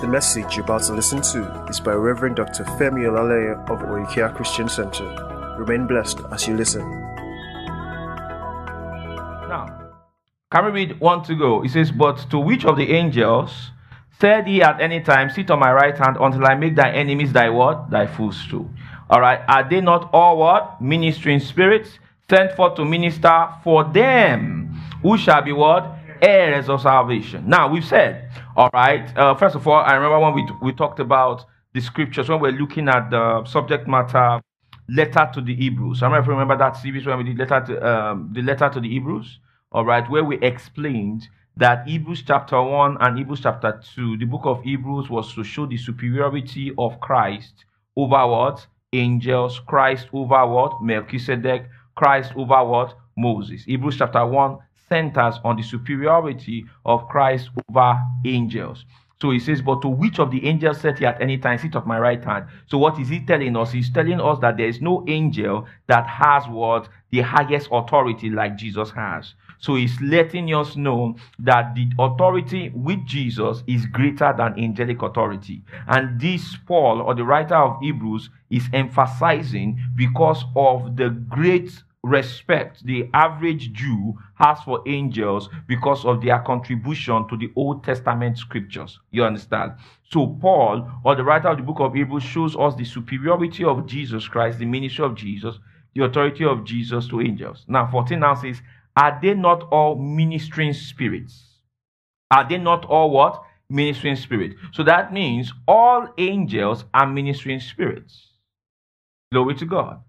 The message you're about to listen to is by Reverend Dr. Femi Olaleye of Oikea Christian Center. Remain blessed as you listen. Now, can we read one to go? It says, But to which of the angels said he at any time, Sit on my right hand until I make thy enemies thy what? Thy footstool. All right. Are they not all what? Ministering spirits sent forth to minister for them who shall be what? Heirs of salvation. Now, we've said, all right. Uh, first of all, I remember when we, we talked about the scriptures, when we're looking at the subject matter, letter to the Hebrews. I remember, remember that series when we did letter to, um, the letter to the Hebrews, all right, where we explained that Hebrews chapter 1 and Hebrews chapter 2, the book of Hebrews was to show the superiority of Christ over what? Angels, Christ over what? Melchizedek, Christ over what? Moses. Hebrews chapter 1 centers on the superiority of Christ over angels. So he says, But to which of the angels said he at any time, Sit at my right hand? So what is he telling us? He's telling us that there is no angel that has what? The highest authority like Jesus has. So he's letting us know that the authority with Jesus is greater than angelic authority. And this Paul, or the writer of Hebrews, is emphasizing because of the great respect the average Jew has for angels because of their contribution to the Old Testament scriptures. You understand? So, Paul, or the writer of the book of Hebrews, shows us the superiority of Jesus Christ, the ministry of Jesus, the authority of Jesus to angels. Now, 14 now says, Are they not all ministering spirits? Are they not all what? Ministering spirit. So that means all angels are ministering spirits. Glory to God.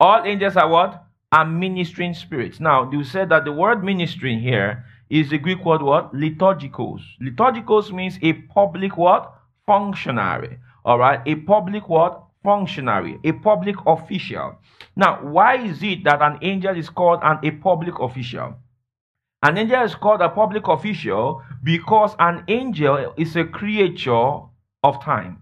All angels are what? Are ministering spirits. Now, you said that the word ministering here is the Greek word what? Liturgikos. Liturgikos means a public what? Functionary. All right? A public what? Functionary. A public official. Now, why is it that an angel is called an, a public official? An angel is called a public official because an angel is a creature of time.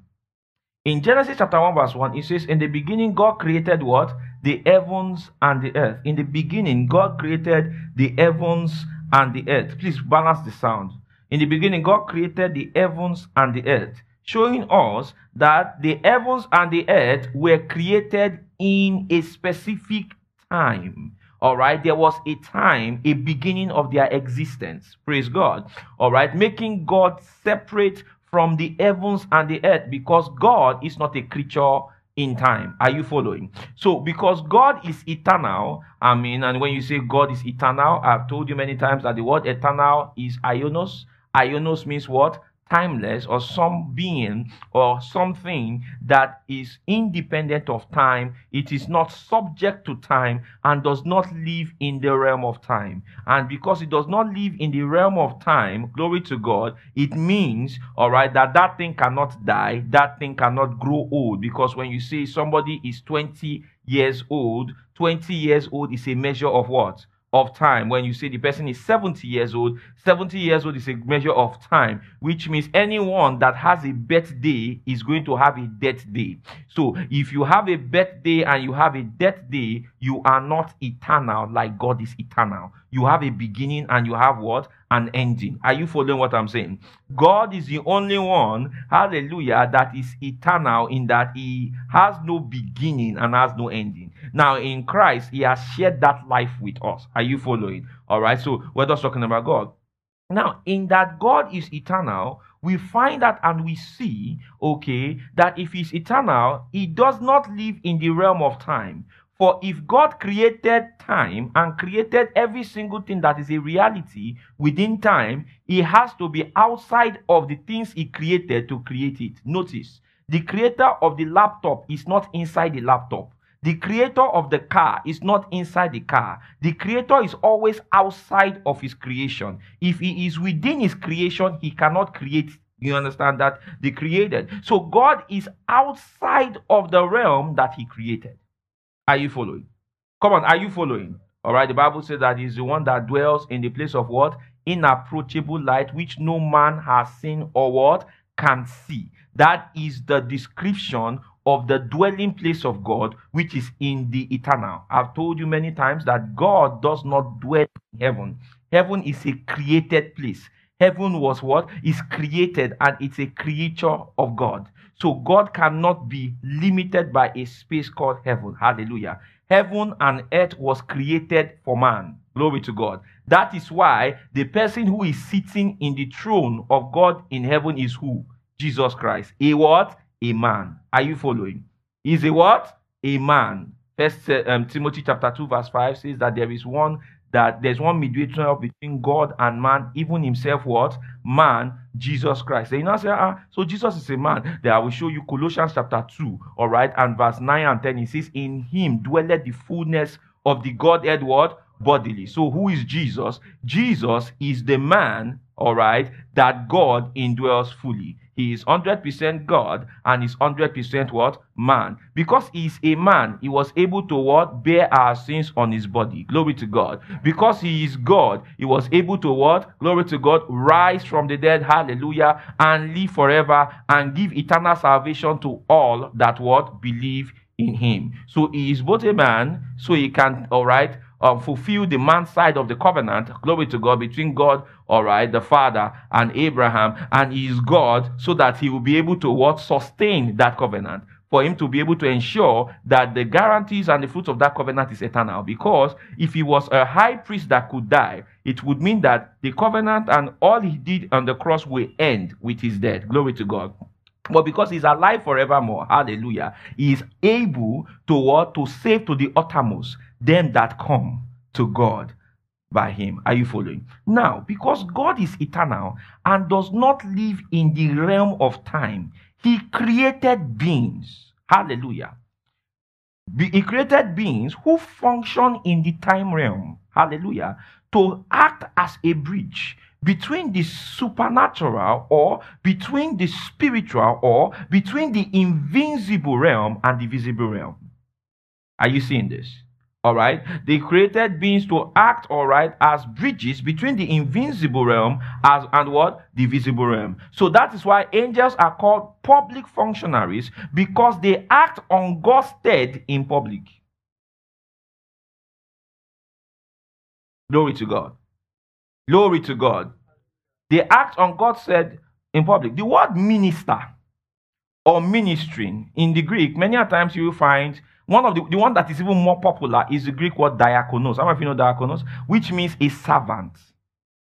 In Genesis chapter 1, verse 1, it says, In the beginning, God created what? The heavens and the earth. In the beginning, God created the heavens and the earth. Please balance the sound. In the beginning, God created the heavens and the earth, showing us that the heavens and the earth were created in a specific time. All right, there was a time, a beginning of their existence. Praise God. All right, making God separate from the heavens and the earth because God is not a creature in time. Are you following? So, because God is eternal, I mean, and when you say God is eternal, I've told you many times that the word eternal is ionos. Ionos means what? Timeless or some being or something that is independent of time. It is not subject to time and does not live in the realm of time. And because it does not live in the realm of time, glory to God, it means, all right, that that thing cannot die, that thing cannot grow old. Because when you say somebody is 20 years old, 20 years old is a measure of what? Of time. When you say the person is 70 years old, 70 years old is a measure of time, which means anyone that has a birthday is going to have a death day. So if you have a birthday and you have a death day, you are not eternal like God is eternal. You have a beginning and you have what? An ending. Are you following what I'm saying? God is the only one, hallelujah, that is eternal in that he has no beginning and has no ending. Now, in Christ, he has shared that life with us. Are you following? All right, so we're just talking about God. Now, in that God is eternal, we find that and we see, okay, that if he's eternal, he does not live in the realm of time. For if God created time and created every single thing that is a reality within time, He has to be outside of the things He created to create it. Notice, the creator of the laptop is not inside the laptop. The creator of the car is not inside the car. The creator is always outside of his creation. If he is within his creation, he cannot create. You understand that? The created. So God is outside of the realm that he created. Are you following? Come on, are you following? All right, the Bible says that he's the one that dwells in the place of what? Inapproachable light, which no man has seen or what? Can see. That is the description of the dwelling place of God, which is in the eternal. I've told you many times that God does not dwell in heaven. Heaven is a created place. Heaven was what? Is created and it's a creature of God. So God cannot be limited by a space called heaven. Hallelujah. Heaven and earth was created for man. Glory to God. That is why the person who is sitting in the throne of God in heaven is who? Jesus Christ. A what? A man. Are you following? Is a what? A man. First um, Timothy chapter 2, verse 5 says that there is one that there's one mediator between God and man, even himself, what? Man, Jesus Christ. So you know, say, ah, so Jesus is a man. Then I will show you Colossians chapter 2, all right, and verse 9 and 10. It says, In him dwelleth the fullness of the Godhead, what? Bodily. So who is Jesus? Jesus is the man, all right, that God indwells fully. He is 100% God and is 100% what? Man. Because he is a man, he was able to what? Bear our sins on his body. Glory to God. Because he is God, he was able to what? Glory to God. Rise from the dead. Hallelujah. And live forever and give eternal salvation to all that what? Believe in him. So he is both a man, so he can, all right, uh, fulfill the man side of the covenant, glory to God, between God, all right, the Father and Abraham, and he is God, so that he will be able to what sustain that covenant. For him to be able to ensure that the guarantees and the fruits of that covenant is eternal. Because if he was a high priest that could die, it would mean that the covenant and all he did on the cross will end with his death. Glory to God. But because he's alive forevermore, hallelujah, he is able to what? To save to the uttermost them that come to God by him. Are you following? Now, because God is eternal and does not live in the realm of time, he created beings. Hallelujah. He created beings who function in the time realm. Hallelujah. To act as a bridge between the supernatural or between the spiritual or between the invincible realm and the visible realm. Are you seeing this? All right? They created beings to act all right as bridges between the invincible realm as and what? The visible realm. So that is why angels are called public functionaries because they act on god's stead in public. Glory to god. Glory to god. They act on god's stead in public. The word minister or ministering in the greek many times you will find one of the, the one that is even more popular is the Greek word diakonos. How many of you know diakonos? Which means a servant.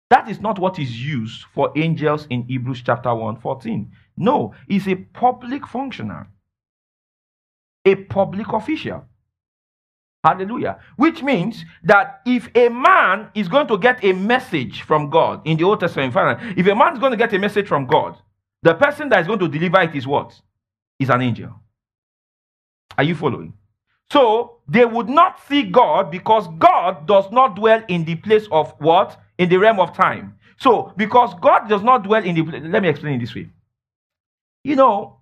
That is not what is used for angels in Hebrews chapter 1, 14. No, it's a public functionary, a public official. Hallelujah. Which means that if a man is going to get a message from God in the Old Testament, if a man is going to get a message from God, the person that is going to deliver it is what? Is an angel. Are you following? So they would not see God because God does not dwell in the place of what? In the realm of time. So because God does not dwell in the let me explain it this way. You know,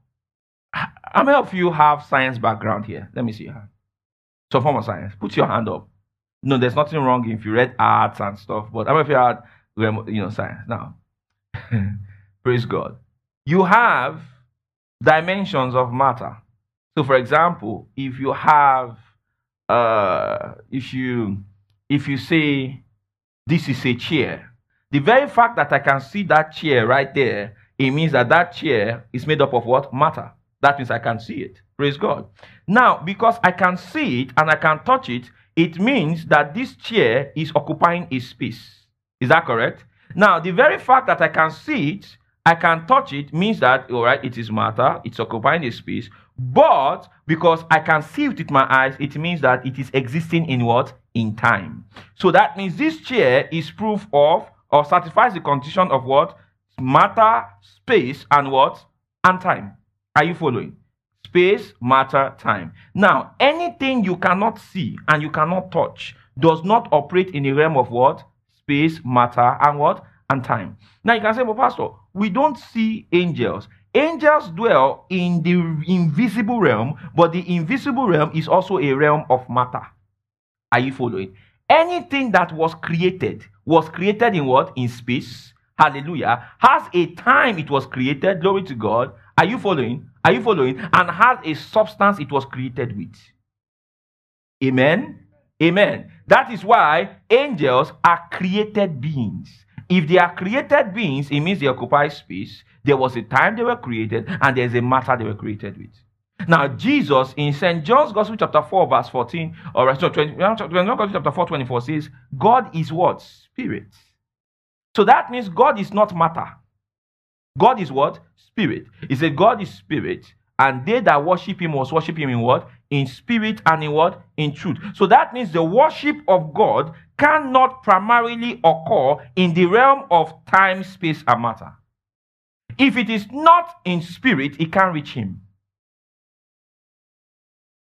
how many of you have science background here? Let me see your hand. So form of science. Put your hand up. No, there's nothing wrong if you read arts and stuff, but how many of you had you know science? Now, praise God. You have dimensions of matter. So, for example, if you have, uh, if you, if you say, this is a chair, the very fact that I can see that chair right there, it means that that chair is made up of what? Matter. That means I can see it. Praise God. Now, because I can see it and I can touch it, it means that this chair is occupying a space. Is that correct? Now, the very fact that I can see it, I can touch it, means that, all right, it is matter, it's occupying a space. But because I can see it with my eyes, it means that it is existing in what? In time. So that means this chair is proof of or satisfies the condition of what? Matter, space, and what? And time. Are you following? Space, matter, time. Now, anything you cannot see and you cannot touch does not operate in the realm of what? Space, matter, and what? And time. Now you can say, but Pastor, we don't see angels. Angels dwell in the invisible realm, but the invisible realm is also a realm of matter. Are you following? Anything that was created was created in what? In space. Hallelujah. Has a time it was created. Glory to God. Are you following? Are you following? And has a substance it was created with. Amen. Amen. That is why angels are created beings. if they are created beings, it means they occupy space. There was a time they were created, and there's a matter they were created with. Now, Jesus in St. John's Gospel, chapter 4, verse 14, or so 20, Gospel, chapter 4, 24 says, God is what? Spirit. So that means God is not matter. God is what? Spirit. He said, God is spirit, and they that worship him must worship him in what? In spirit and in what? In truth. So that means the worship of God cannot primarily occur in the realm of time, space, and matter. If it is not in spirit, it can't reach him.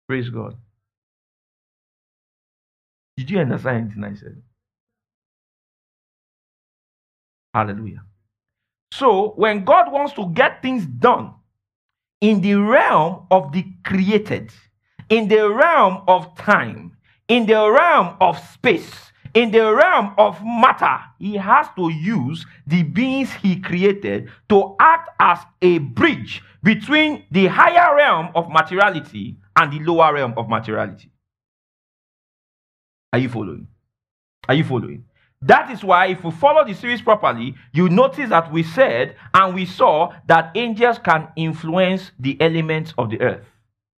Praise God. Did you understand anything I said? Hallelujah. So, when God wants to get things done in the realm of the created, in the realm of time, in the realm of space, in the realm of matter, he has to use the beings he created to act as a bridge between the higher realm of materiality and the lower realm of materiality. Are you following? Are you following? That is why, if we follow the series properly, you notice that we said and we saw that angels can influence the elements of the earth.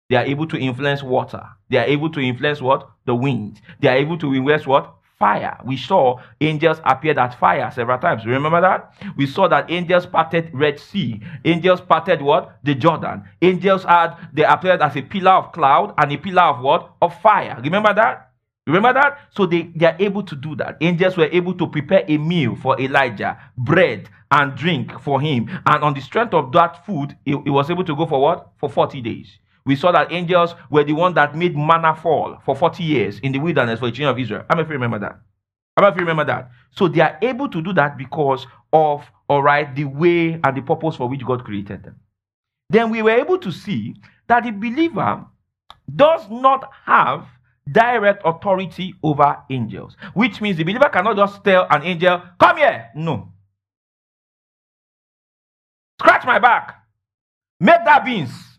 They are able to influence water. They are able to influence what? The wind. They are able to influence what? Fire. We saw angels appeared at fire several times. Remember that? We saw that angels parted Red Sea. Angels parted what? The Jordan. Angels had, they appeared as a pillar of cloud and a pillar of what? Of fire. Remember that? Remember that? So they, they are able to do that. Angels were able to prepare a meal for Elijah, bread and drink for him. And on the strength of that food, he, he was able to go for what? For 40 days. We saw that angels were the one that made manna fall for 40 years in the wilderness for the children of Israel. How many of you remember that? How many of you remember that? So they are able to do that because of, all right, the way and the purpose for which God created them. Then we were able to see that the believer does not have direct authority over angels, which means the believer cannot just tell an angel, Come here. No. Scratch my back. Make that beans.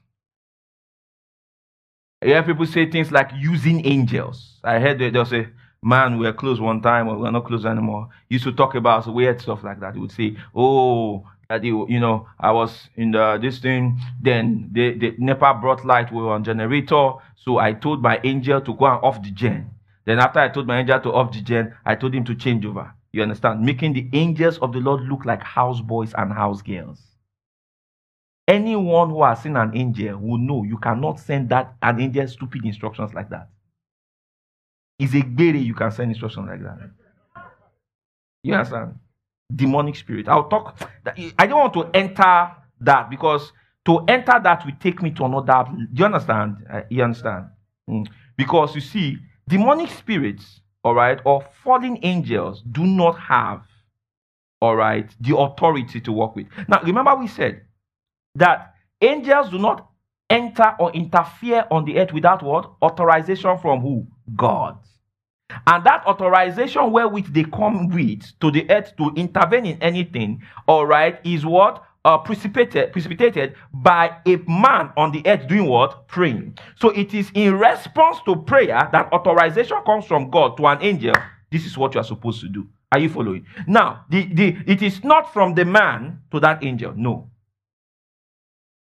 Hear people say things like using angels. I heard they'll say, Man, we were close one time, or we're not close anymore. Used to talk about weird stuff like that. He would say, Oh, that you, know, I was in the this thing. Then the, the NEPA brought light. We were on generator, so I told my angel to go and off the gen. Then after I told my angel to off the gen, I told him to change over. You understand? Making the angels of the Lord look like houseboys and house girls. Anyone who has seen an angel will know you cannot send that an angel stupid instructions like that. It's a berry you can send instructions like that. You understand? demonic spirit. I'll talk. I don't want to enter that because to enter that will take me to another. Do you understand? Uh, you understand? Mm. Because you see, demonic spirits, all right, or fallen angels do not have, all right, the authority to work with. Now, remember we said that angels do not enter or interfere on the earth without what? Authorization from who? God. And that authorization wherewith they come with to the earth to intervene in anything, all right, is what? Uh, precipitated, precipitated by a man on the earth doing what? Praying. So it is in response to prayer that authorization comes from God to an angel. This is what you are supposed to do. Are you following? Now, the, the, it is not from the man to that angel. No.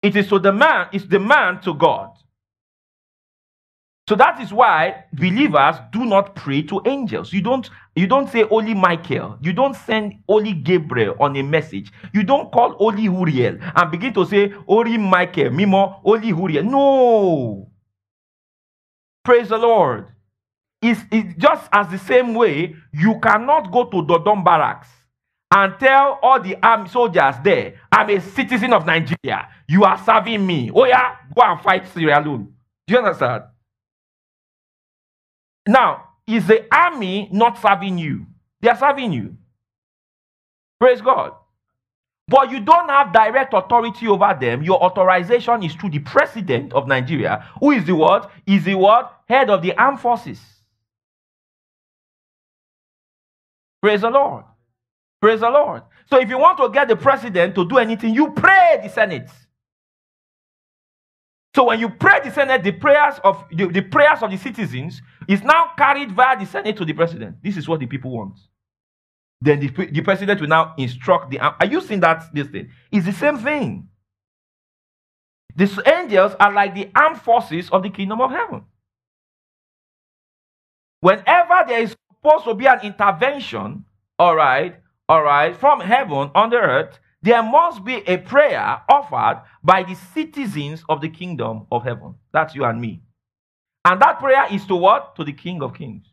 It is to the man, it's the man to God. So that is why believers do not pray to angels. You don't you don't say Holy Michael. You don't send Holy Gabriel on a message. You don't call Holy Uriel and begin to say Holy Michael, Mimo, Holy Uriel. No. Praise the Lord. It's, it's just as the same way you cannot go to Dodan barracks and tell all the army soldiers there, I'm a citizen of Nigeria. You are serving me. Oh yeah, go and fight Sierra Leone. Do you understand? Now, is the army not serving you? They are serving you. Praise God. But you don't have direct authority over them. Your authorization is through the president of Nigeria, who is the what? Is the what? Head of the armed forces. Praise the Lord. Praise the Lord. So if you want to get the president to do anything, you pray the Senate. So when you pray the Senate, the prayers of the, the prayers of the citizens is now carried via the Senate to the president. This is what the people want. then the, the president will now instruct the. Are you seeing that this thing? It's the same thing. These angels are like the armed forces of the kingdom of heaven. Whenever there is supposed to be an intervention, all right, all right, from heaven on the earth, there must be a prayer offered by the citizens of the kingdom of heaven. That's you and me. And that prayer is to what? To the King of Kings.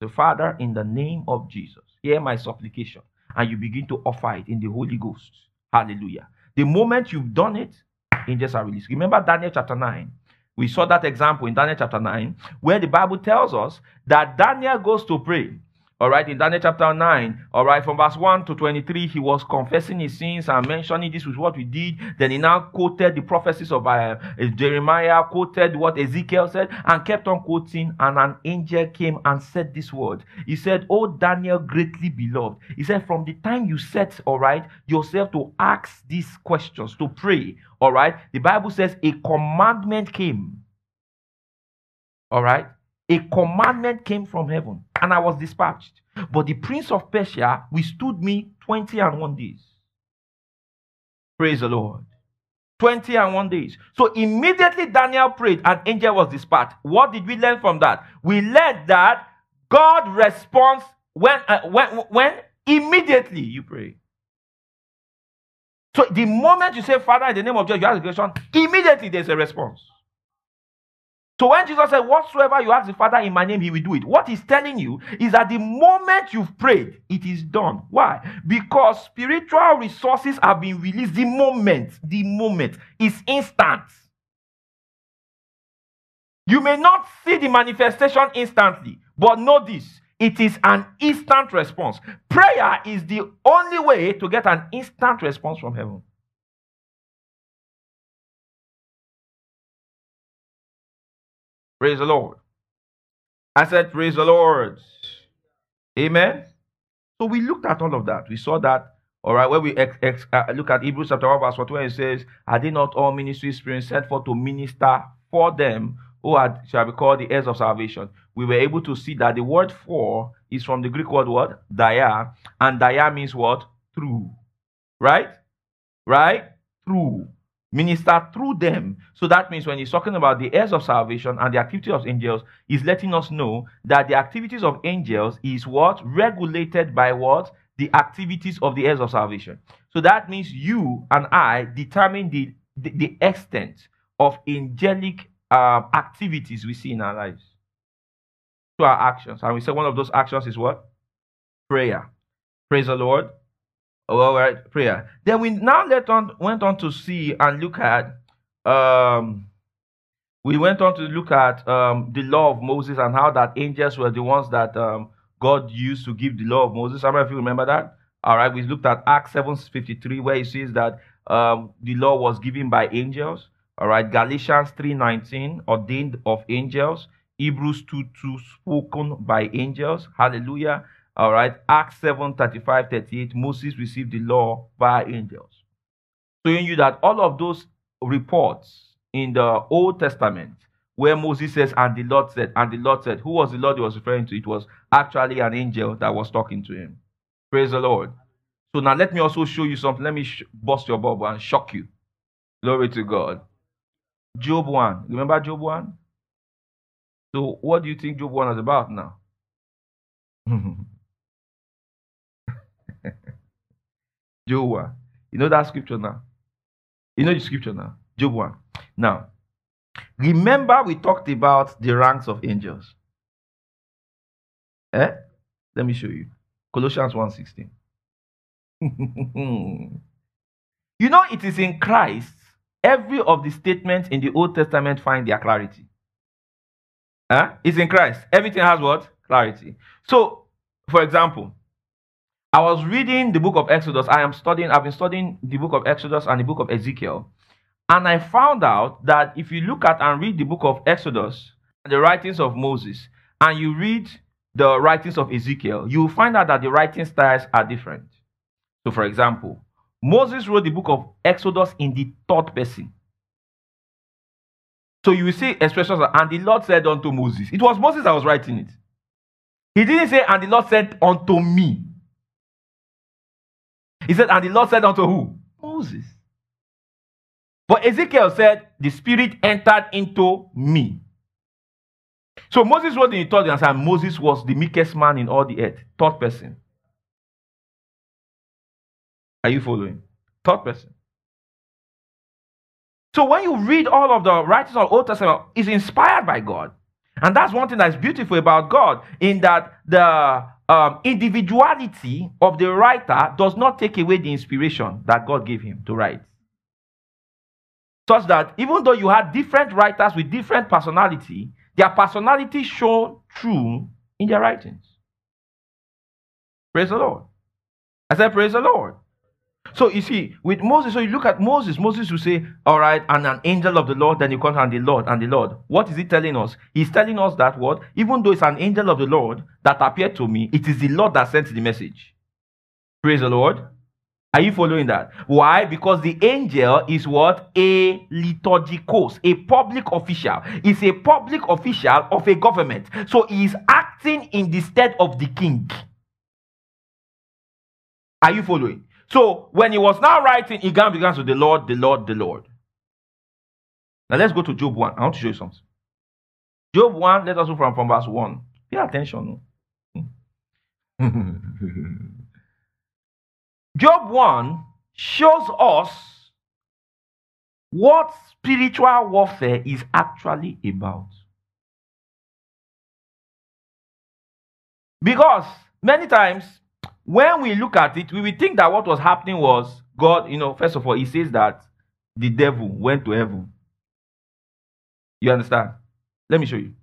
The Father, in the name of Jesus, hear my supplication. And you begin to offer it in the Holy Ghost. Hallelujah. The moment you've done it, angels are released. Remember Daniel chapter 9. We saw that example in Daniel chapter 9, where the Bible tells us that Daniel goes to pray. All right, in Daniel chapter 9, all right, from verse 1 to 23, he was confessing his sins and mentioning this was what we did. Then he now quoted the prophecies of uh, Jeremiah, quoted what Ezekiel said, and kept on quoting. And an angel came and said this word. He said, Oh, Daniel, greatly beloved. He said, From the time you set, all right, yourself to ask these questions, to pray, all right, the Bible says a commandment came. All right, a commandment came from heaven and I was dispatched. But the prince of Persia withstood me 20 and one days. Praise the Lord. 20 and one days. So immediately Daniel prayed, and angel was dispatched. What did we learn from that? We learned that God responds when, uh, when, when immediately you pray. So the moment you say, Father, in the name of Jesus, you ask a question, immediately there's a response. So when Jesus said, Whatsoever you ask the Father in my name, he will do it. What he's telling you is that the moment you've prayed, it is done. Why? Because spiritual resources have been released the moment, the moment is instant. You may not see the manifestation instantly, but know this it is an instant response. Prayer is the only way to get an instant response from heaven. Praise the Lord. I said, Praise the Lord. Amen. So we looked at all of that. We saw that, all right, when we ex- ex- uh, look at Hebrews chapter 1, verse 14, it says, Are they not all ministry spirits sent for to minister for them who shall be called the heirs of salvation? We were able to see that the word for is from the Greek word what? Dia. And dia means what? Through. Right? Right? Through minister through them. So that means when he's talking about the heirs of salvation and the activity of angels, he's letting us know that the activities of angels is what? Regulated by what? The activities of the heirs of salvation. So that means you and I determine the, the, the extent of angelic uh, activities we see in our lives. To our actions. And we say one of those actions is what? Prayer. Praise the Lord. Oh, all right, prayer. Then we now let on went on to see and look at um we went on to look at um the law of Moses and how that angels were the ones that um God used to give the law of Moses. Some of you remember that? All right, we looked at Acts 7:53, where it says that um the law was given by angels. All right, Galatians 3:19, ordained of angels. Hebrews 2 2 spoken by angels. Hallelujah. All right, Acts 7 35 38, Moses received the law by angels. Showing you that all of those reports in the Old Testament, where Moses says, and the Lord said, and the Lord said, who was the Lord he was referring to? It was actually an angel that was talking to him. Praise the Lord. So now let me also show you something. Let me sh- bust your bubble and shock you. Glory to God. Job 1. Remember Job 1? So what do you think Job 1 is about now? Job 1. You know that scripture now? You know the scripture now? Job 1. Now, remember we talked about the ranks of angels. Eh? Let me show you. Colossians 1.16. you know it is in Christ every of the statements in the Old Testament find their clarity. Huh? Eh? It's in Christ. Everything has what? Clarity. So, for example, I was reading the book of Exodus. I am studying, I've been studying the book of Exodus and the book of Ezekiel. And I found out that if you look at and read the book of Exodus, the writings of Moses, and you read the writings of Ezekiel, you will find out that the writing styles are different. So, for example, Moses wrote the book of Exodus in the third person. So you will see expressions and the Lord said unto Moses. It was Moses that was writing it. He didn't say, and the Lord said unto me. He said, And the Lord said unto who? Moses. But Ezekiel said, The Spirit entered into me. So Moses was in the third and Moses was the meekest man in all the earth. Third person. Are you following? Third person. So when you read all of the writings of Old Testament, it's inspired by God. And that's one thing that's beautiful about God, in that the um, individuality of the writer does not take away the inspiration that God gave him to write. Such that even though you had different writers with different personality, their personality shown true in their writings. Praise the Lord. I said, Praise the Lord. So you see, with Moses, so you look at Moses, Moses will say, All right, and an angel of the Lord, then you come and the Lord and the Lord. What is he telling us? He's telling us that what? Even though it's an angel of the Lord that appeared to me, it is the Lord that sent the message. Praise the Lord. Are you following that? Why? Because the angel is what? A liturgikos, a public official. Is a public official of a government. So he is acting in the stead of the king. Are you following? So when he was now writing, he began with the Lord, the Lord, the Lord. Now let's go to Job 1. I want to show you something. Job 1, let us go from, from verse 1. Pay attention. Oh. Job 1 shows us what spiritual warfare is actually about. Because many times when we look at it, we will think that what was happening was God, you know, first of all, he says that the devil went to heaven. You understand? Let me show you.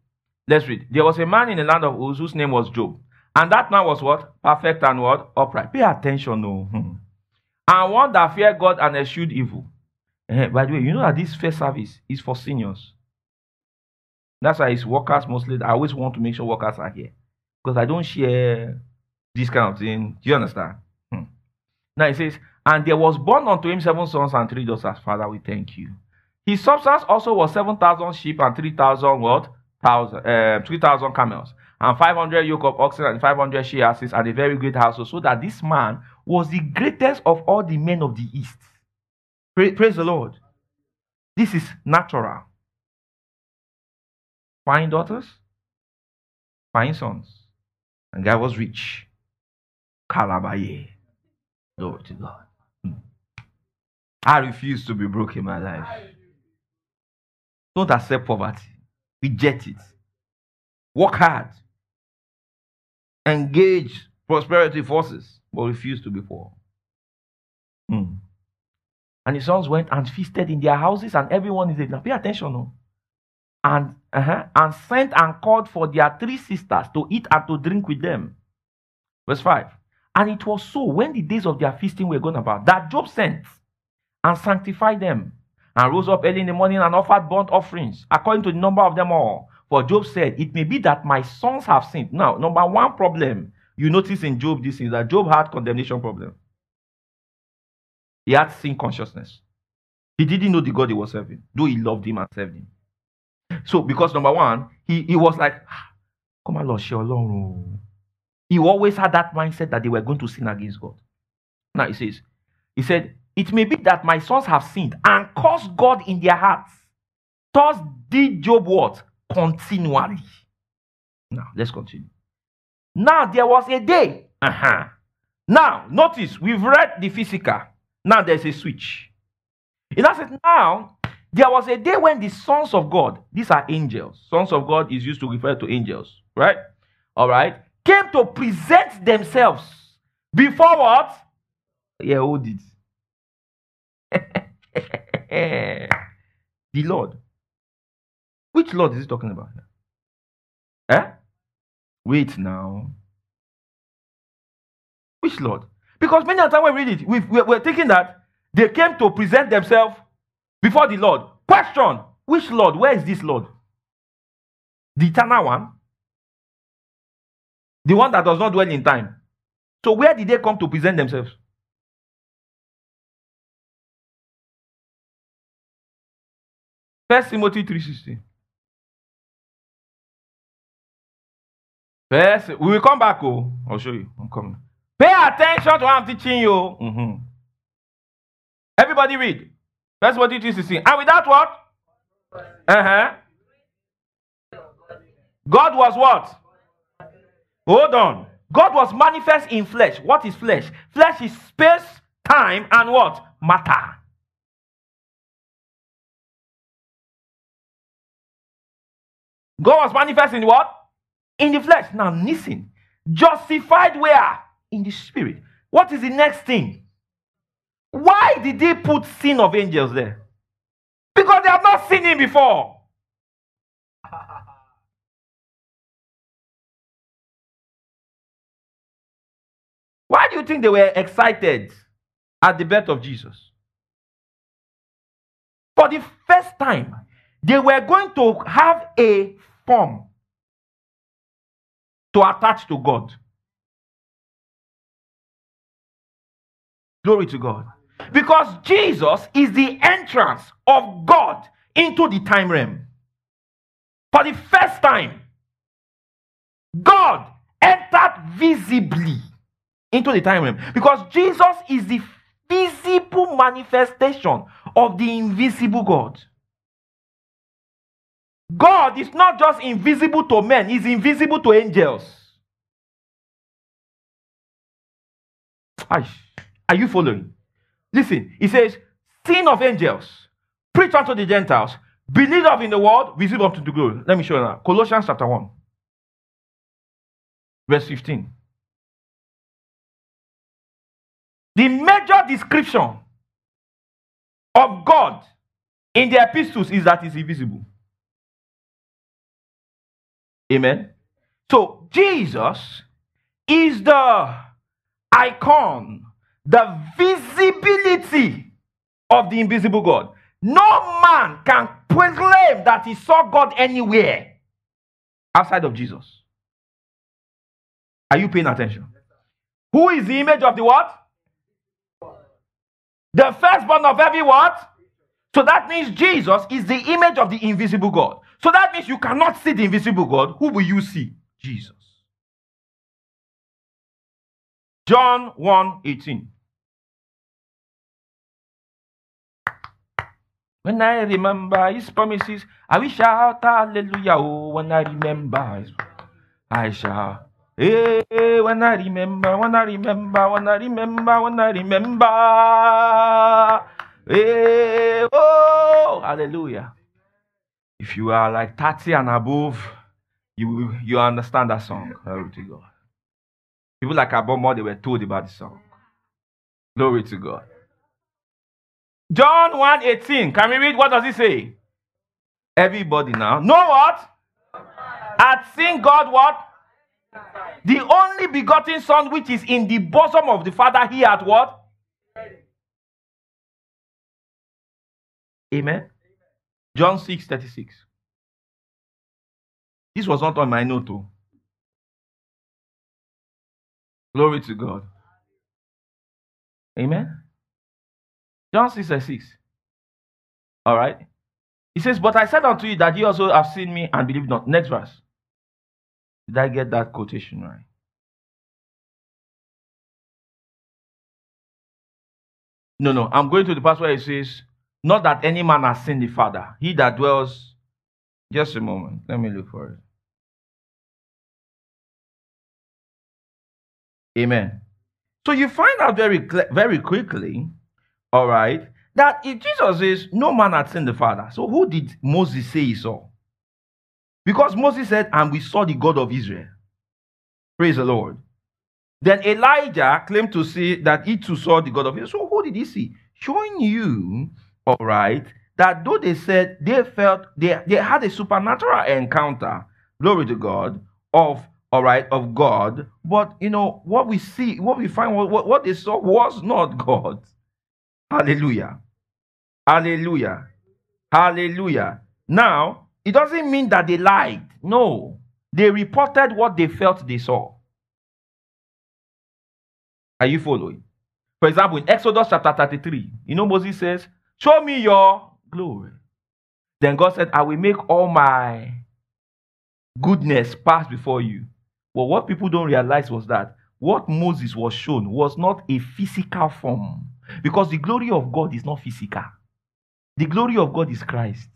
Let's read. There was a man in the land of Uz whose name was Job. And that man was what? Perfect and what? Upright. Pay attention, no. Hmm. And one that feared God and eschewed evil. Uh, by the way, you know that this first service is for seniors. That's why it's workers mostly. I always want to make sure workers are here. Because I don't share this kind of thing. Do you understand? Hmm. Now it says, And there was born unto him seven sons and three daughters. Father, we thank you. His substance also was 7,000 sheep and 3,000 what? Thousand, uh, 3,000 camels and 500 yoke of oxen and 500 she asses and a very great household, so that this man was the greatest of all the men of the east. Praise, praise the Lord. This is natural. Fine daughters, fine sons, and guy was rich. Kalabaye. Glory to God. Hmm. I refuse to be broke in my life. Don't accept poverty. Reject it. Work hard engage prosperity forces, but refuse to be poor. Hmm. And his sons went and feasted in their houses, and everyone is there. Now pay attention, no? And uh-huh, and sent and called for their three sisters to eat and to drink with them. Verse 5. And it was so when the days of their feasting were gone about that Job sent and sanctified them and rose up early in the morning and offered burnt offerings according to the number of them all. For Job said, It may be that my sons have sinned. Now, number one problem you notice in Job this is that Job had condemnation problem. He had sin consciousness. He didn't know the God he was serving, though he loved him and served him. So, because number one, he, he was like, ah, Come on, Lord, share along. He always had that mindset that they were going to sin against God. Now he says, He said, It may be that my sons have sinned and caused God in their hearts. Thus did Job what? continually. Now, let's continue. Now, there was a day. Uh-huh. Now, notice we've read the physical. Now, there's a switch. It says, now, there was a day when the sons of God, these are angels, sons of God is used to refer to angels, right? All right, came to present themselves before what? Yeah, who did? the Lord. Which Lord is he talking about? Eh? Wait now. Which Lord? Because many a times we read it, we we're thinking that they came to present themselves before the Lord. Question Which Lord? Where is this Lord? The eternal one? The one that does not dwell in time. So, where did they come to present themselves? First Timothy 3:16. First, we will come back. Oh, I'll show you. I'm coming. Pay attention to what I'm teaching you. Mhm. Everybody read. Is to see. And without what? Uh-huh. God was what? Hold on. God was manifest in flesh. What is flesh? Flesh is space, time, and what? Matter. God was manifest in what? In the flesh. Now listen. Justified where? In the spirit. What is the next thing? Why did they put sin of angels there? Because they have not seen him before. Why do you think they were excited at the birth of Jesus? For the first time, they were going to have a form to attach to God. Glory to God. Because Jesus is the entrance of God into the time realm. For the first time, God entered visibly into the time realm. Because Jesus is the visible manifestation of the invisible God. God is not just invisible to men, he's invisible to angels. Are you following? Listen, he says, Sin of angels, preach unto the Gentiles, believe of in the world, receive unto the glory. Let me show you now. Colossians chapter 1, verse 15. The major description of God in the epistles is that he's invisible. Amen. So Jesus is the icon, the visibility of the invisible God. No man can proclaim that he saw God anywhere outside of Jesus. Are you paying attention? Who is the image of the what? The firstborn of every what? So that means Jesus is the image of the invisible God. So that means you cannot see the invisible God. Who will you see? Jesus. John 1 18. When I remember his promises, I will shout hallelujah. Oh, when I remember his, I shall. Hey, when I remember, when I remember, when I remember, when I remember. Hey, oh, hallelujah. If you are like 30 and above, you you understand that song. Glory to God. People like Abomor, they were told about the song. Glory to God. John 1 18. Can we read? What does it say? Everybody now. Know what? Had seen God what? The only begotten Son which is in the bosom of the Father, he had what? Amen. John 6 36. This was not on my note. Too. Glory to God. Amen. John 6 36. All right. He says, But I said unto you that ye also have seen me and believe not. Next verse. Did I get that quotation right? No, no. I'm going to the part where it says, Not that any man has seen the Father. He that dwells. Just a moment. Let me look for it. Amen. So you find out very, very quickly, all right, that if Jesus says, no man had seen the Father, so who did Moses say he saw? Because Moses said, and we saw the God of Israel. Praise the Lord. Then Elijah claimed to see that he too saw the God of Israel. So who did he see? Showing you, all right, that though they said they felt they, they had a supernatural encounter, glory to God, of all right, of God, but you know what we see, what we find, what, what they saw was not God. Hallelujah. Hallelujah. Hallelujah. Now, it doesn't mean that they lied. No. They reported what they felt they saw. Are you following? For example, in Exodus chapter 33, you know, Moses says, Show me your glory. Then God said, I will make all my goodness pass before you. But what people don't realize was that what Moses was shown was not a physical form because the glory of God is not physical. The glory of God is Christ.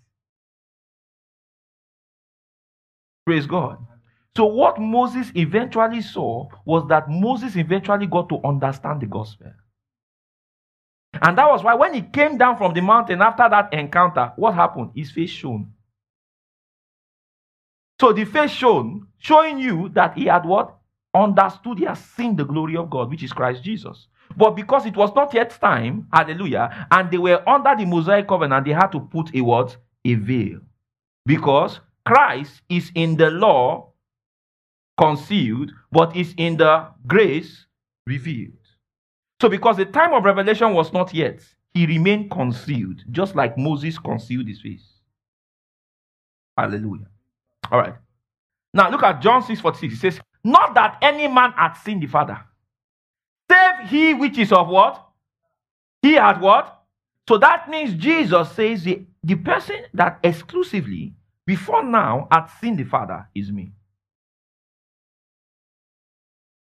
Praise God. So, what Moses eventually saw was that Moses eventually got to understand the gospel. And that was why when he came down from the mountain after that encounter, what happened? His face shone. So the face shone, showing you that he had what? Understood, he has seen the glory of God, which is Christ Jesus. But because it was not yet time, hallelujah, and they were under the Mosaic covenant, they had to put a what? A veil. Because Christ is in the law concealed, but is in the grace revealed. So, because the time of revelation was not yet, he remained concealed, just like Moses concealed his face. Hallelujah. All right. Now look at John 6 46. It says, Not that any man had seen the Father, save he which is of what? He had what? So that means Jesus says the, the person that exclusively before now had seen the Father is me.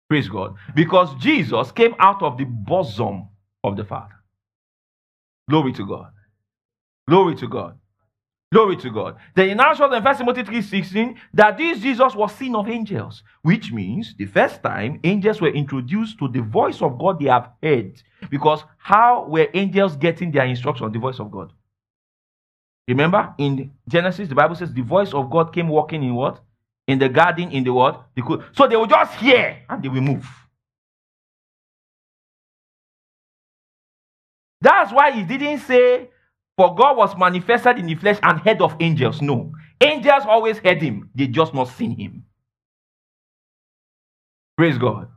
Praise God. Because Jesus came out of the bosom of the Father. Glory to God. Glory to God. Glory to God. Then he now shows in 1 Timothy 3.16 that this Jesus was seen of angels, which means the first time angels were introduced to the voice of God they have heard. Because how were angels getting their instruction? The voice of God. Remember in Genesis, the Bible says the voice of God came walking in what? In the garden, in the what? So they will just hear and they will move. That's why he didn't say for God was manifested in the flesh and head of angels. No. Angels always heard him, they just not seen him. Praise God.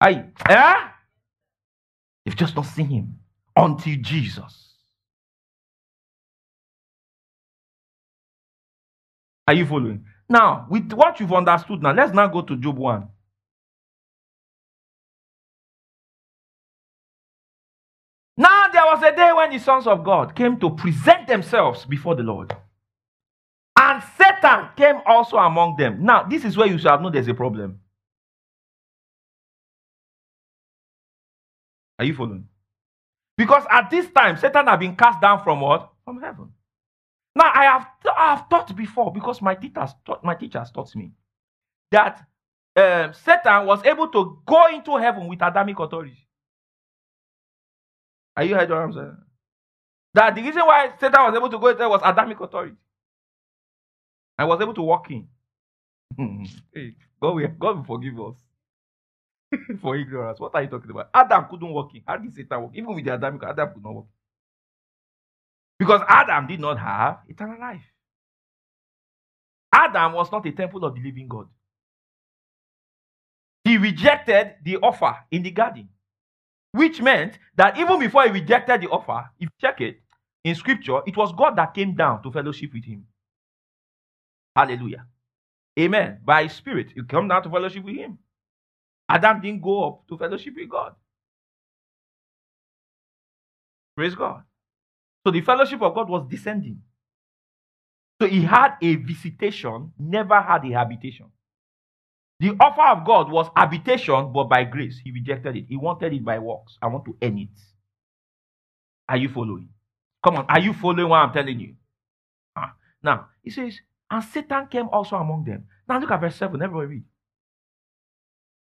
I eh? They've just not seen him until Jesus. Are you following? Now, with what you've understood now, let's now go to Job 1. Now there was a day when the sons of God came to present themselves before the Lord. And Satan came also among them. Now, this is where you should have known there's a problem. Are you following? Because at this time, Satan had been cast down from what? From heaven. Now, I have, I have taught before because my teachers taught, my teachers taught me that um, Satan was able to go into heaven with Adamic authority. Are you heard what I'm saying? That the reason why Satan was able to go there was Adamic authority. I was able to walk in. hey, God will, God will forgive us for ignorance. What are you talking about? Adam couldn't walk in. How did Satan walk? Even with the Adamic, Adam could not walk. Because Adam did not have eternal life. Adam was not a temple of the living God. He rejected the offer in the garden. Which meant that even before he rejected the offer, if you check it in scripture, it was God that came down to fellowship with him. Hallelujah. Amen. By his spirit, you come down to fellowship with him. Adam didn't go up to fellowship with God. Praise God. So the fellowship of God was descending. So he had a visitation, never had a habitation. The offer of God was habitation, but by grace. He rejected it. He wanted it by works. I want to earn it. Are you following? Come on, are you following what I'm telling you? Ah. Now, he says, and Satan came also among them. Now look at verse 7. Everybody read.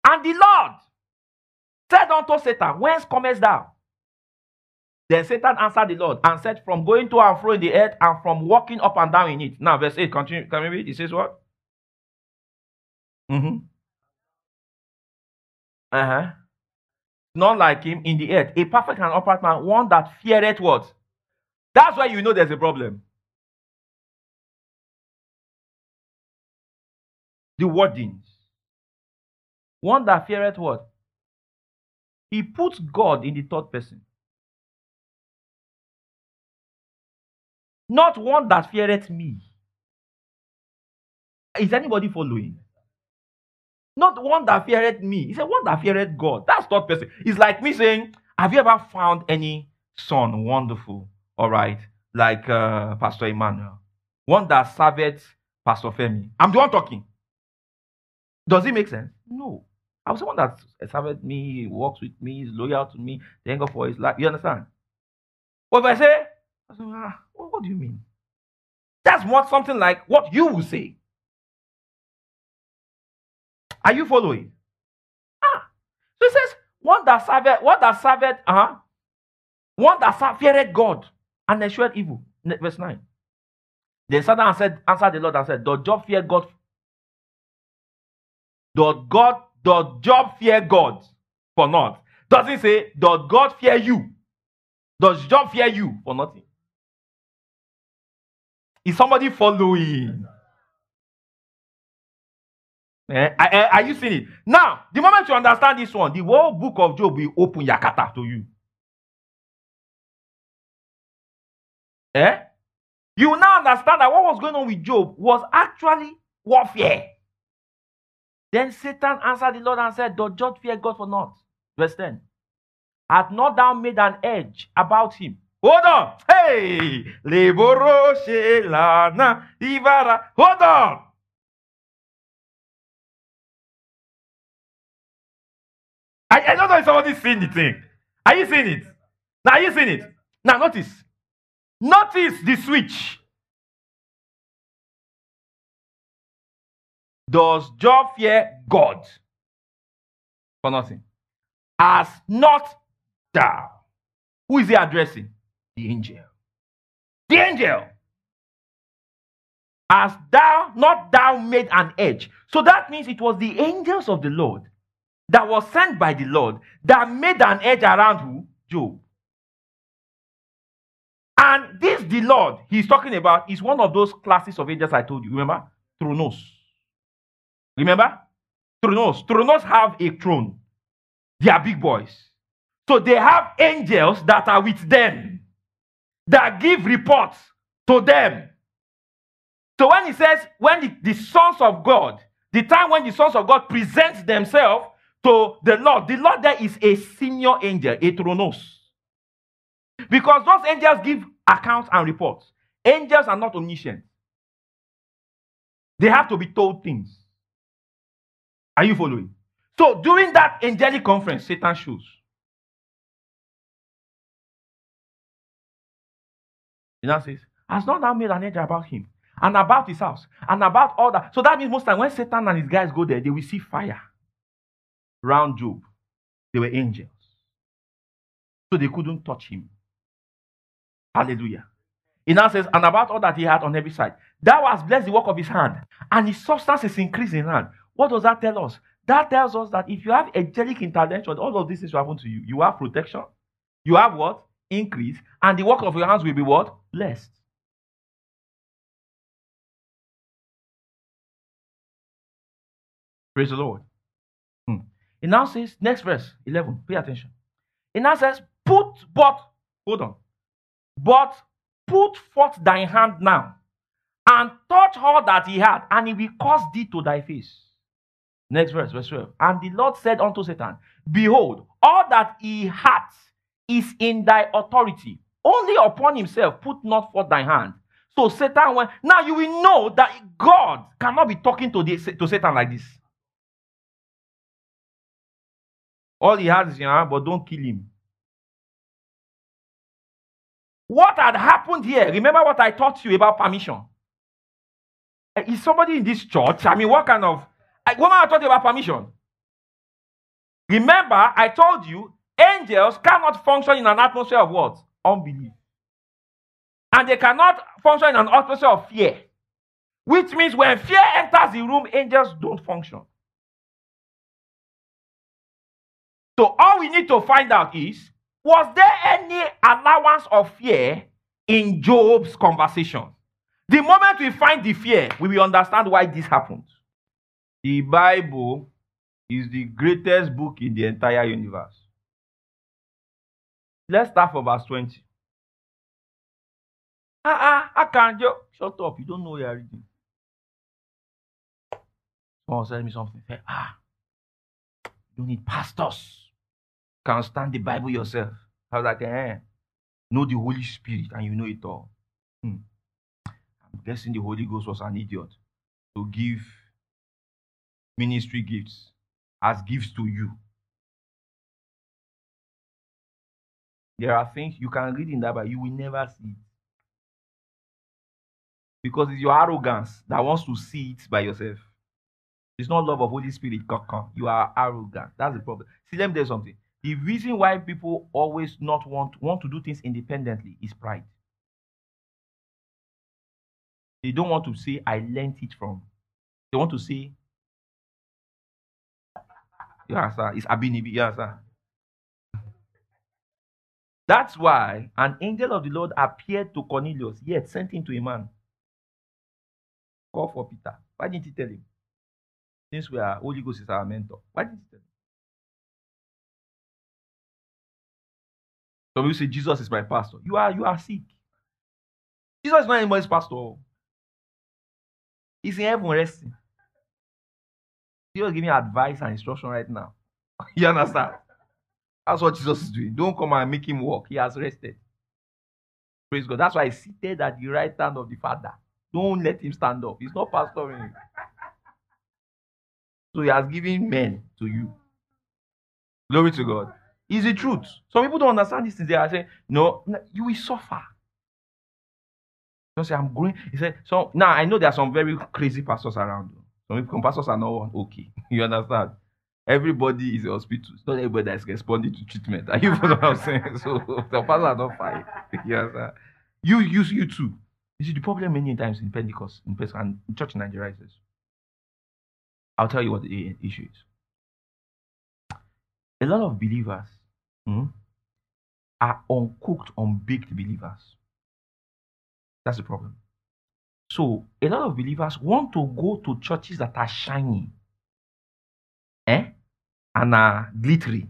And the Lord said unto Satan, Whence comest thou? Then Satan answered the Lord and said, From going to and fro in the earth and from walking up and down in it. Now, verse 8, continue. Can we read? It says what? Mm-hmm. Uh-huh. Not like him in the earth. A perfect and upright man, one that feareth what? That's why you know there's a problem. The wordings. One that feareth what? He puts God in the third person. Not one that feareth me. Is anybody following? Not one that feared me. He said, one that feared God. That's third person. It's like me saying, Have you ever found any son wonderful? All right. Like uh, Pastor Emmanuel. One that served Pastor Femi. I'm the one talking. Does it make sense? No. I was someone that served me, works with me, is loyal to me, thank God for his life. You understand? But if I say, I say ah, what, what do you mean? That's what something like what you will say. Are you following? Ah. So it says, one that served, one that served, uh-huh, one that feared God and eschewed evil. Verse 9. Then Satan answered, answered the Lord and said, Does Job fear God? Does God, does Job fear God for not? Does he say, Does God fear you? Does Job fear you for nothing? Is somebody following? Eh, eh, are you seeing it? Now, the moment you understand this one, the whole book of Job will open Yakata to you. Eh? You now understand that what was going on with Job was actually warfare. Then Satan answered the Lord and said, Does Job fear God for naught? Verse 10. Had not thou made an edge about him? Hold on. Hey! Leboro lana ivara. Hold on. I, I don't know if somebody's seeing the thing. Are you seeing it? Now, are you seeing it? Now, notice. Notice the switch. Does Job fear God? For nothing. As not thou. Who is he addressing? The angel. The angel. As thou, not thou made an edge. So that means it was the angels of the Lord that was sent by the Lord that made an edge around who? Job. And this, the Lord, he's talking about, is one of those classes of angels I told you. Remember? Thronos. Remember? Thronos. Thronos have a throne. They are big boys. So they have angels that are with them that give reports to them. So when he says, when the, the sons of God, the time when the sons of God present themselves to the Lord, the Lord there is a senior angel, a thronos. Because those angels give accounts and reports. Angels are not omniscient. They have to be told things. Are you following? So during that angelic conference, Satan shows. He now says, Has not now made an angel about him and about his house and about all that. So that means most time when Satan and his guys go there, they will see fire round Job. They were angels. So they couldn't touch him. Hallelujah. He now says, and about all that he had on every side. Thou hast blessed the work of his hand, and his substance is increasing in hand. What does that tell us? That tells us that if you have angelic intervention, all of these things will happen to you. You have protection. You have what? Increase. And the work of your hands will be what? Blessed. Praise the Lord. Hmm. It now says, next verse, 11. Pay attention. It now says, put but, hold on. But put forth thy hand now and touch all that he had, and he will cause thee to thy face. Next verse, verse 12. And the Lord said unto Satan, Behold, all that he hath is in thy authority. Only upon himself put not forth thy hand. So Satan went. Now you will know that God cannot be talking to, the, to Satan like this. All he has is your hand, but don't kill him. What had happened here? Remember what I taught you about permission? Eh, is somebody in this church? I mean, what kind of. What am I talking about permission? Remember, I told you angels cannot function in an atmosphere of what? Unbelief. And they cannot function in an atmosphere of fear. Which means when fear enters the room, angels don't function. So all we need to find out is was there any allowance of fear in Job's conversation? The moment we find the fear, we will understand why this happened. The Bible is the greatest book in the entire universe. Let's start from verse 20. Ah, ah, I can't just shut up. You don't know you're reading. Someone said me something. Say, ah, you need pastors Can't stand the Bible yourself. I was like, eh, know the Holy Spirit and you know it all. Hmm. I'm guessing the Holy Ghost was an idiot to give ministry gifts as gifts to you. There are things you can read in that, but you will never see it. Because it's your arrogance that wants to see it by yourself. It's not love of Holy Spirit, You are arrogant. That's the problem. See, let me tell you something. The reason why people always not want want to do things independently is pride. They don't want to say, I learned it from. They want to say, yeah, sir, it's Abinibi, yeah, sir. That's why an angel of the Lord appeared to Cornelius, yet sent him to a man. Call for Peter. Why didn't he tell him? Since we are Holy Ghost is our mentor. Why didn't he tell him? Some people say Jesus is my pastor. You are you are sick. Jesus is not anybody's pastor. He's in heaven resting. Jesus giving advice and instruction right now. you understand? That's what Jesus is doing. Don't come and make him walk. He has rested. Praise God. That's why he's seated at the right hand of the Father. Don't let him stand up. He's not pastoring. So he has given men to you. Glory to God. It's the truth. Some people don't understand this. They are saying, no, you will suffer. Don't say, I'm going. He said, so now I know there are some very crazy pastors around. you. Some people, pastors are not okay. you understand? Everybody is a hospital. It's not everybody that's responding to treatment. Are you know what I'm saying? So the pastors are not fine. you understand? You, you, you too. You see, the problem many times in Pentecost, in Pentecost and in church in Nigeria is I'll tell you what the issue is. A lot of believers hmm, are uncooked, unbaked believers. That's the problem. So, a lot of believers want to go to churches that are shiny eh? and are glittery.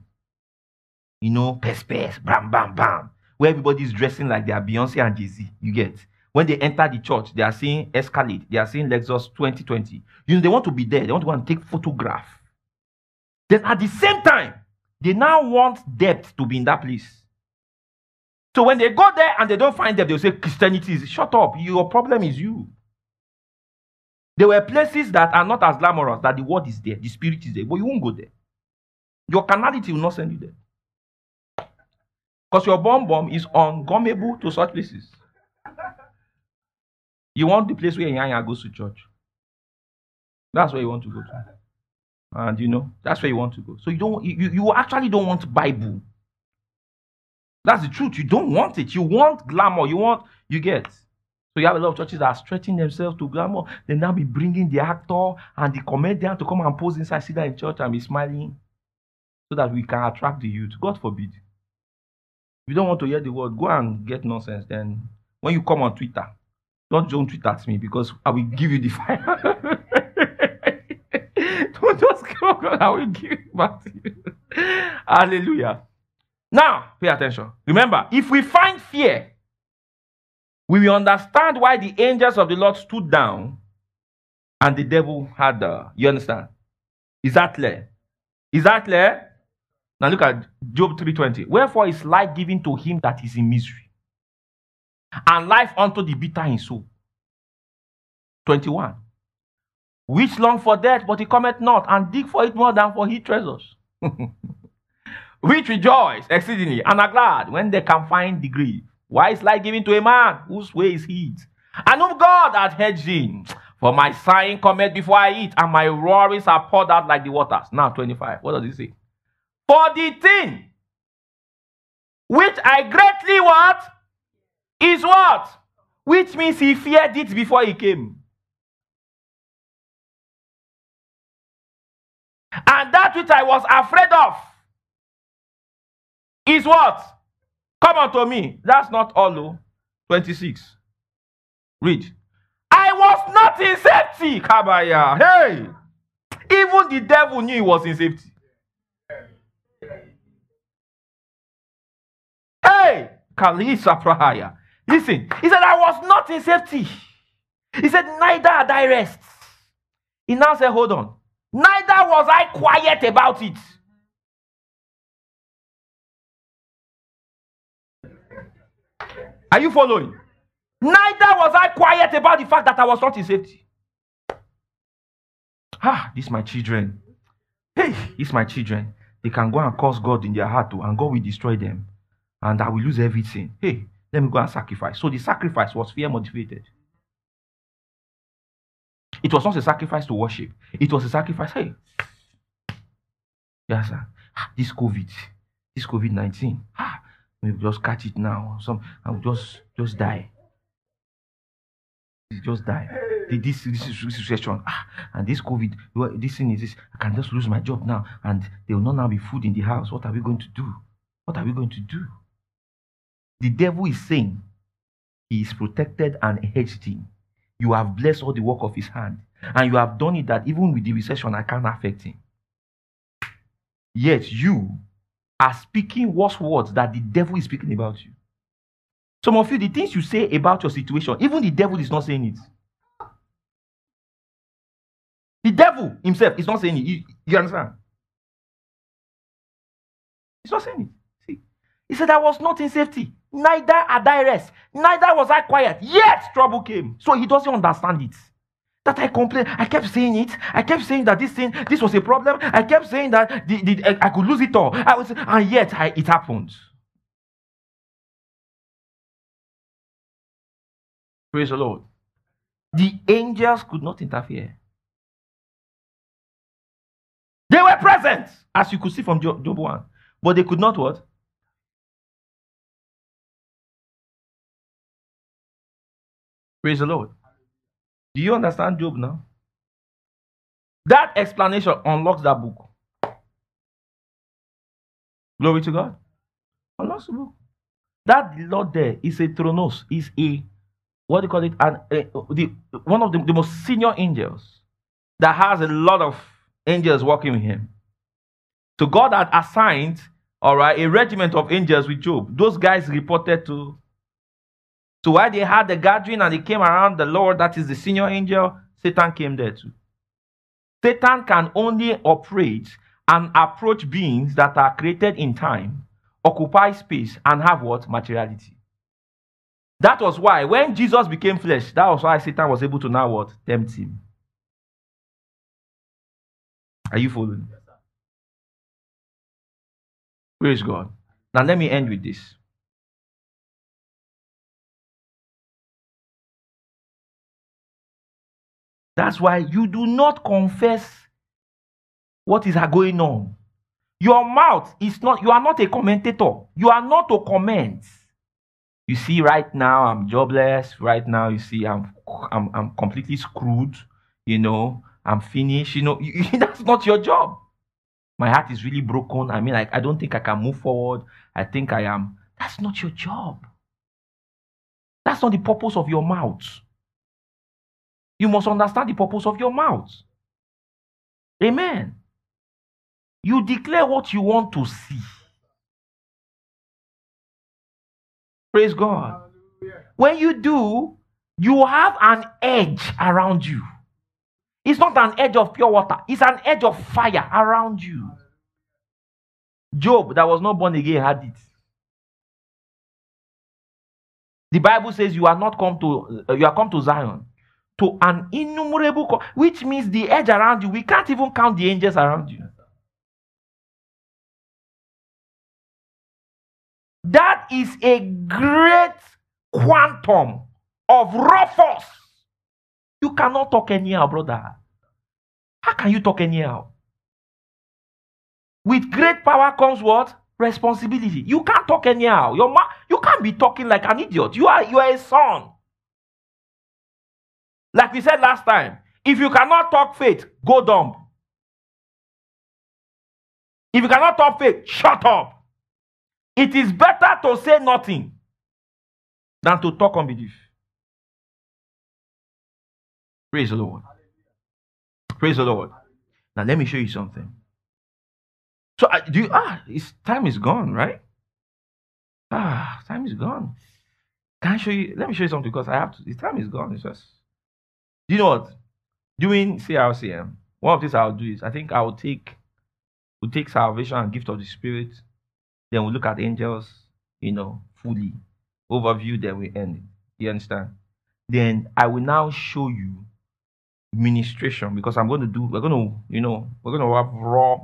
You know, pes pes, bam, bam, bam. Where everybody's dressing like they are Beyonce and Jay Z. You get when they enter the church, they are seeing Escalade, they are seeing Lexus 2020. You know, they want to be there, they want to go and take photograph. Then at the same time, they now want depth to be in that place. So when they go there and they don't find depth, they'll say Christianity is shut up. Your problem is you. There were places that are not as glamorous, that the word is there, the spirit is there, but you won't go there. Your carnality will not send you there. Because your bomb bomb is ungummable to such places. You want the place where Yanya goes to church. That's where you want to go to. And you know, that's where you want to go. So you don't you, you actually don't want Bible. That's the truth. You don't want it. You want glamour. You want you get. So you have a lot of churches that are stretching themselves to glamour. They now be bringing the actor and the comedian to come and pose inside, sit there in church and be smiling, so that we can attract the youth. God forbid. If you don't want to hear the word, go and get nonsense. Then when you come on Twitter, don't don't tweet at me because I will give you the fire. don't just come I will give it back to you. Hallelujah. Now, pay attention. Remember, if we find fear, we will understand why the angels of the Lord stood down and the devil had the. You understand? Is that clear? Is that clear? Now look at Job 3:20. Wherefore is life given to him that is in misery, and life unto the bitter in soul. 21. Which long for death, but he cometh not, and dig for it more than for his treasures. Which rejoice exceedingly and are glad when they can find the grave. Why is life given to a man whose way is hid? And whom God hath hedged in. For my sighing cometh before I eat, and my roarings are poured out like the waters. Now 25. What does he say? For the thing which I greatly what? Is what? Which means he feared it before he came. And that which I was afraid of is what? Come unto me. That's not all. though. 26. Read. I was not in safety. Kabaya. Hey. Even the devil knew he was in safety. Hey. Kalisa. Listen. He said, I was not in safety. He said, neither had I rest. He now said, hold on. Neither was I quiet about it. Are you following? Neither was I quiet about the fact that I was not in safety. Ah, these my children. Hey, it's my children. They can go and curse God in their heart too, and God will destroy them. And I will lose everything. Hey, let me go and sacrifice. So the sacrifice was fear motivated. It was not a sacrifice to worship. It was a sacrifice. Hey, yes, sir. This COVID, this COVID nineteen. Ah, we just catch it now. Some, I will just just die. Just die. This this this situation. Ah, and this COVID. This thing is this. I can just lose my job now, and there will not now be food in the house. What are we going to do? What are we going to do? The devil is saying he is protected and hedged in. You have blessed all the work of his hand. And you have done it that even with the recession, I can't affect him. Yet you are speaking worse words that the devil is speaking about you. Some of you, the things you say about your situation, even the devil is not saying it. The devil himself is not saying it. You, you understand? He's not saying it. See, he said, I was not in safety. Neither had I rest. Neither was I quiet. Yet trouble came. So he doesn't understand it. That I complained. I kept saying it. I kept saying that this thing, this was a problem. I kept saying that the, the, I could lose it all. I was, and yet I, it happened. Praise the Lord. The angels could not interfere. They were present, as you could see from Job, Job 1. But they could not what? Praise the Lord. Do you understand Job now? That explanation unlocks that book. Glory to God. Unlocks the book. That Lord there is a thronos, is a what do you call it? And the one of the, the most senior angels that has a lot of angels working with him. So God had assigned, all right, a regiment of angels with Job. Those guys reported to so while they had the gathering and they came around the Lord, that is the senior angel, Satan came there too. Satan can only operate and approach beings that are created in time, occupy space, and have what? Materiality. That was why when Jesus became flesh, that was why Satan was able to now what? Tempt him. Are you following? Praise God. Now let me end with this. That's why you do not confess what is going on. Your mouth is not, you are not a commentator. You are not to comment. You see, right now I'm jobless. Right now, you see, I'm I'm, I'm completely screwed. You know, I'm finished. You know, you, that's not your job. My heart is really broken. I mean, like, I don't think I can move forward. I think I am. That's not your job. That's not the purpose of your mouth. You must understand the purpose of your mouth. Amen. You declare what you want to see. Praise God. When you do, you have an edge around you. It's not an edge of pure water, it's an edge of fire around you. Job, that was not born again, had it. The Bible says you are not come to uh, you are come to Zion to an innumerable, co- which means the edge around you. We can't even count the angels around you. That is a great quantum of raw force. You cannot talk anyhow, brother. How can you talk anyhow? With great power comes what? Responsibility. You can't talk anyhow. Your ma- you can't be talking like an idiot. You are you are a son. Like we said last time, if you cannot talk faith, go dumb. If you cannot talk faith, shut up. It is better to say nothing than to talk unbelief. Praise the Lord. Praise the Lord. Now let me show you something. So uh, do you, ah, it's time is gone, right? Ah, time is gone. Can I show you? Let me show you something because I have to. The time is gone. It's just you know what? Doing CRCM, one of things I'll do is I think I'll take we'll take salvation and gift of the spirit, then we'll look at angels, you know, fully. Overview, then we end it. You understand? Then I will now show you ministration because I'm going to do, we're going to, you know, we're going to have raw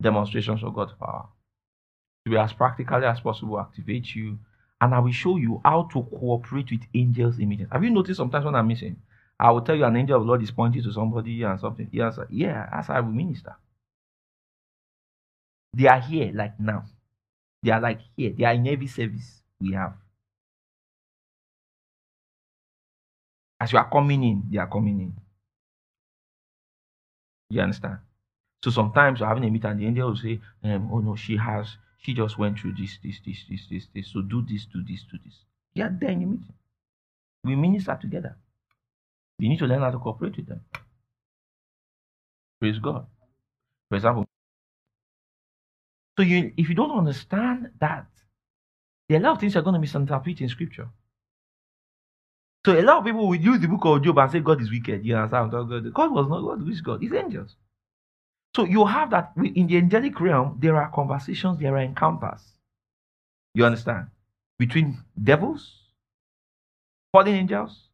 demonstrations of God's power. To be as practically as possible, activate you. And I will show you how to cooperate with angels in meetings. Have you noticed sometimes when I'm missing, I will tell you an angel of the Lord is pointing to somebody and something. Yes, yeah, that's how I will minister. They are here like now. They are like here. They are in every service we have. As you are coming in, they are coming in. You understand? So sometimes you're having a meeting and the angel will say, um, oh no, she has, she just went through this, this, this, this, this, this. So do this, do this, do this. You are there in the meeting. We minister together. You need to learn how to cooperate with them. Praise God. For example, so you, if you don't understand that, there are a lot of things you're going to misinterpret in scripture. So a lot of people will use the book of Job and say God is wicked. You understand? God God was not God, is God? It's angels. So you have that in the angelic realm, there are conversations, there are encounters. You understand? Between devils, fallen angels,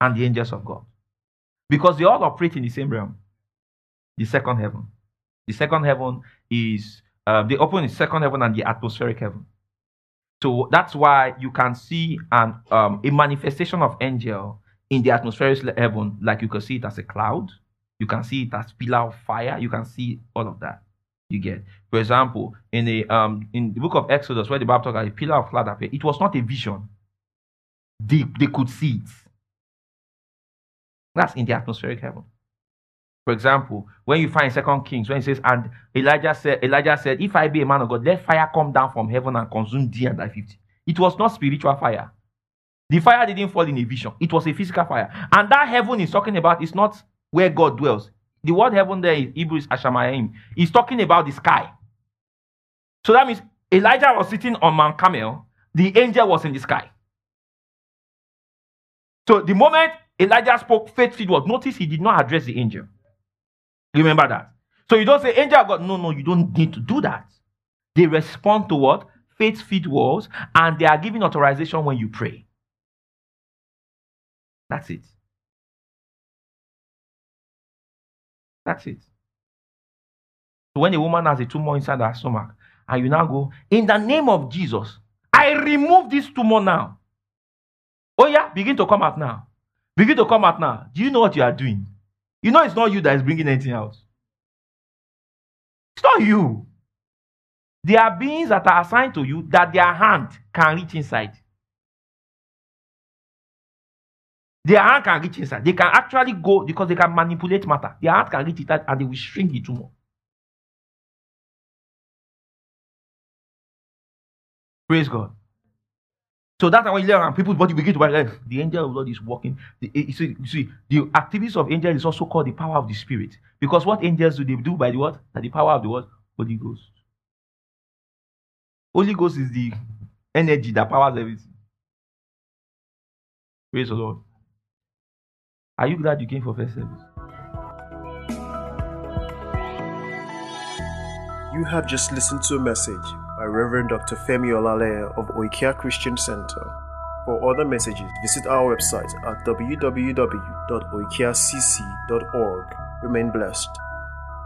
and the angels of God. Because they all operate in the same realm. The second heaven. The second heaven is uh, they open the second heaven and the atmospheric heaven. So that's why you can see an um, a manifestation of angel in the atmospheric heaven, like you can see it as a cloud, you can see it as pillar of fire, you can see all of that. You get, for example, in the um in the book of Exodus, where the Bible talks about a pillar of cloud appear, it was not a vision. They they could see it. That's in the atmospheric heaven. For example, when you find Second Kings, when it says, and Elijah said, Elijah said, If I be a man of God, let fire come down from heaven and consume thee and thy fifty. It was not spiritual fire. The fire didn't fall in a vision, it was a physical fire. And that heaven is talking about is not where God dwells. The word heaven there is Hebrew is Ashamayim. He's talking about the sky. So that means Elijah was sitting on Mount Carmel, the angel was in the sky. So the moment Elijah spoke faith-filled word, notice he did not address the angel. Remember that. So you don't say, angel of God. No, no, you don't need to do that. They respond to what? Faith feed words, and they are giving authorization when you pray. That's it. That's it. So when a woman has a tumor inside her stomach, and you now go, in the name of Jesus, I remove this tumor now. Oh, yeah, begin to come out now. Begin to come out now. Do you know what you are doing? You know it's not you that is bringing anything out. It's not you. There are beings that are assigned to you that their hand can reach inside. Their hand can reach inside. They can actually go because they can manipulate matter. Their hand can reach it and they will shrink the tumor. Praise God. So that's why you learn people's body begin to rise. The angel of the Lord is walking. The, eh, you, see, you see, the activities of angels is also called the power of the spirit. Because what angels do they do by the what? By the power of the what? Holy Ghost. Holy Ghost is the energy that powers everything. Praise the Lord. Are you glad you came for first service? You have just listened to a message by Reverend Dr. Femi Olaleye of Oikea Christian Center. For other messages, visit our website at www.oikeacc.org. Remain blessed.